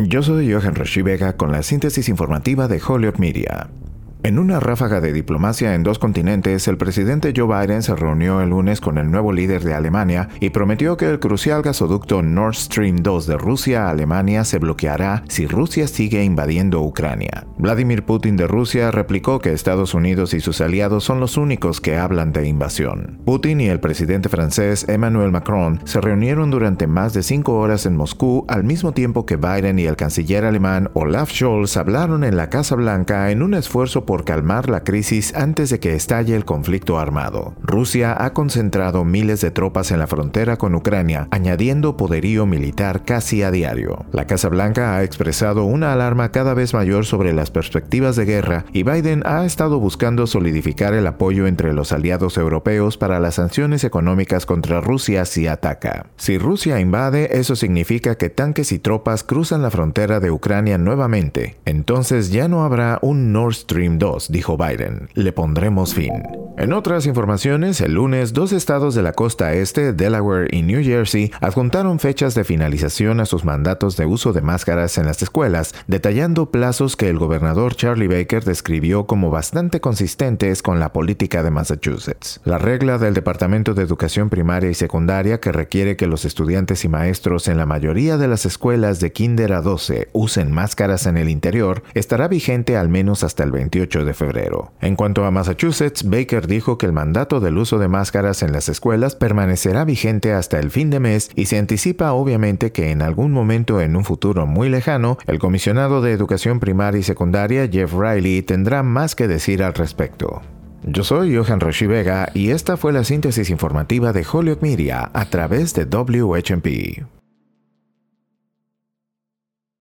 Yo soy Johan Rashi Vega con la síntesis informativa de Hollywood Media. En una ráfaga de diplomacia en dos continentes, el presidente Joe Biden se reunió el lunes con el nuevo líder de Alemania y prometió que el crucial gasoducto Nord Stream 2 de Rusia a Alemania se bloqueará si Rusia sigue invadiendo Ucrania. Vladimir Putin de Rusia replicó que Estados Unidos y sus aliados son los únicos que hablan de invasión. Putin y el presidente francés Emmanuel Macron se reunieron durante más de cinco horas en Moscú al mismo tiempo que Biden y el canciller alemán Olaf Scholz hablaron en la Casa Blanca en un esfuerzo por calmar la crisis antes de que estalle el conflicto armado. Rusia ha concentrado miles de tropas en la frontera con Ucrania, añadiendo poderío militar casi a diario. La Casa Blanca ha expresado una alarma cada vez mayor sobre las perspectivas de guerra y Biden ha estado buscando solidificar el apoyo entre los aliados europeos para las sanciones económicas contra Rusia si ataca. Si Rusia invade, eso significa que tanques y tropas cruzan la frontera de Ucrania nuevamente. Entonces ya no habrá un Nord Stream 2, dijo Biden. Le pondremos fin. En otras informaciones, el lunes, dos estados de la costa este, Delaware y New Jersey, adjuntaron fechas de finalización a sus mandatos de uso de máscaras en las escuelas, detallando plazos que el gobernador Charlie Baker describió como bastante consistentes con la política de Massachusetts. La regla del Departamento de Educación Primaria y Secundaria que requiere que los estudiantes y maestros en la mayoría de las escuelas de kinder a 12 usen máscaras en el interior estará vigente al menos hasta el 28 de febrero. En cuanto a Massachusetts, Baker dijo que el mandato del uso de máscaras en las escuelas permanecerá vigente hasta el fin de mes y se anticipa obviamente que en algún momento en un futuro muy lejano, el comisionado de Educación Primaria y Secundaria, Jeff Riley, tendrá más que decir al respecto. Yo soy Johan Roshi Vega y esta fue la síntesis informativa de Hollywood Media a través de WHMP.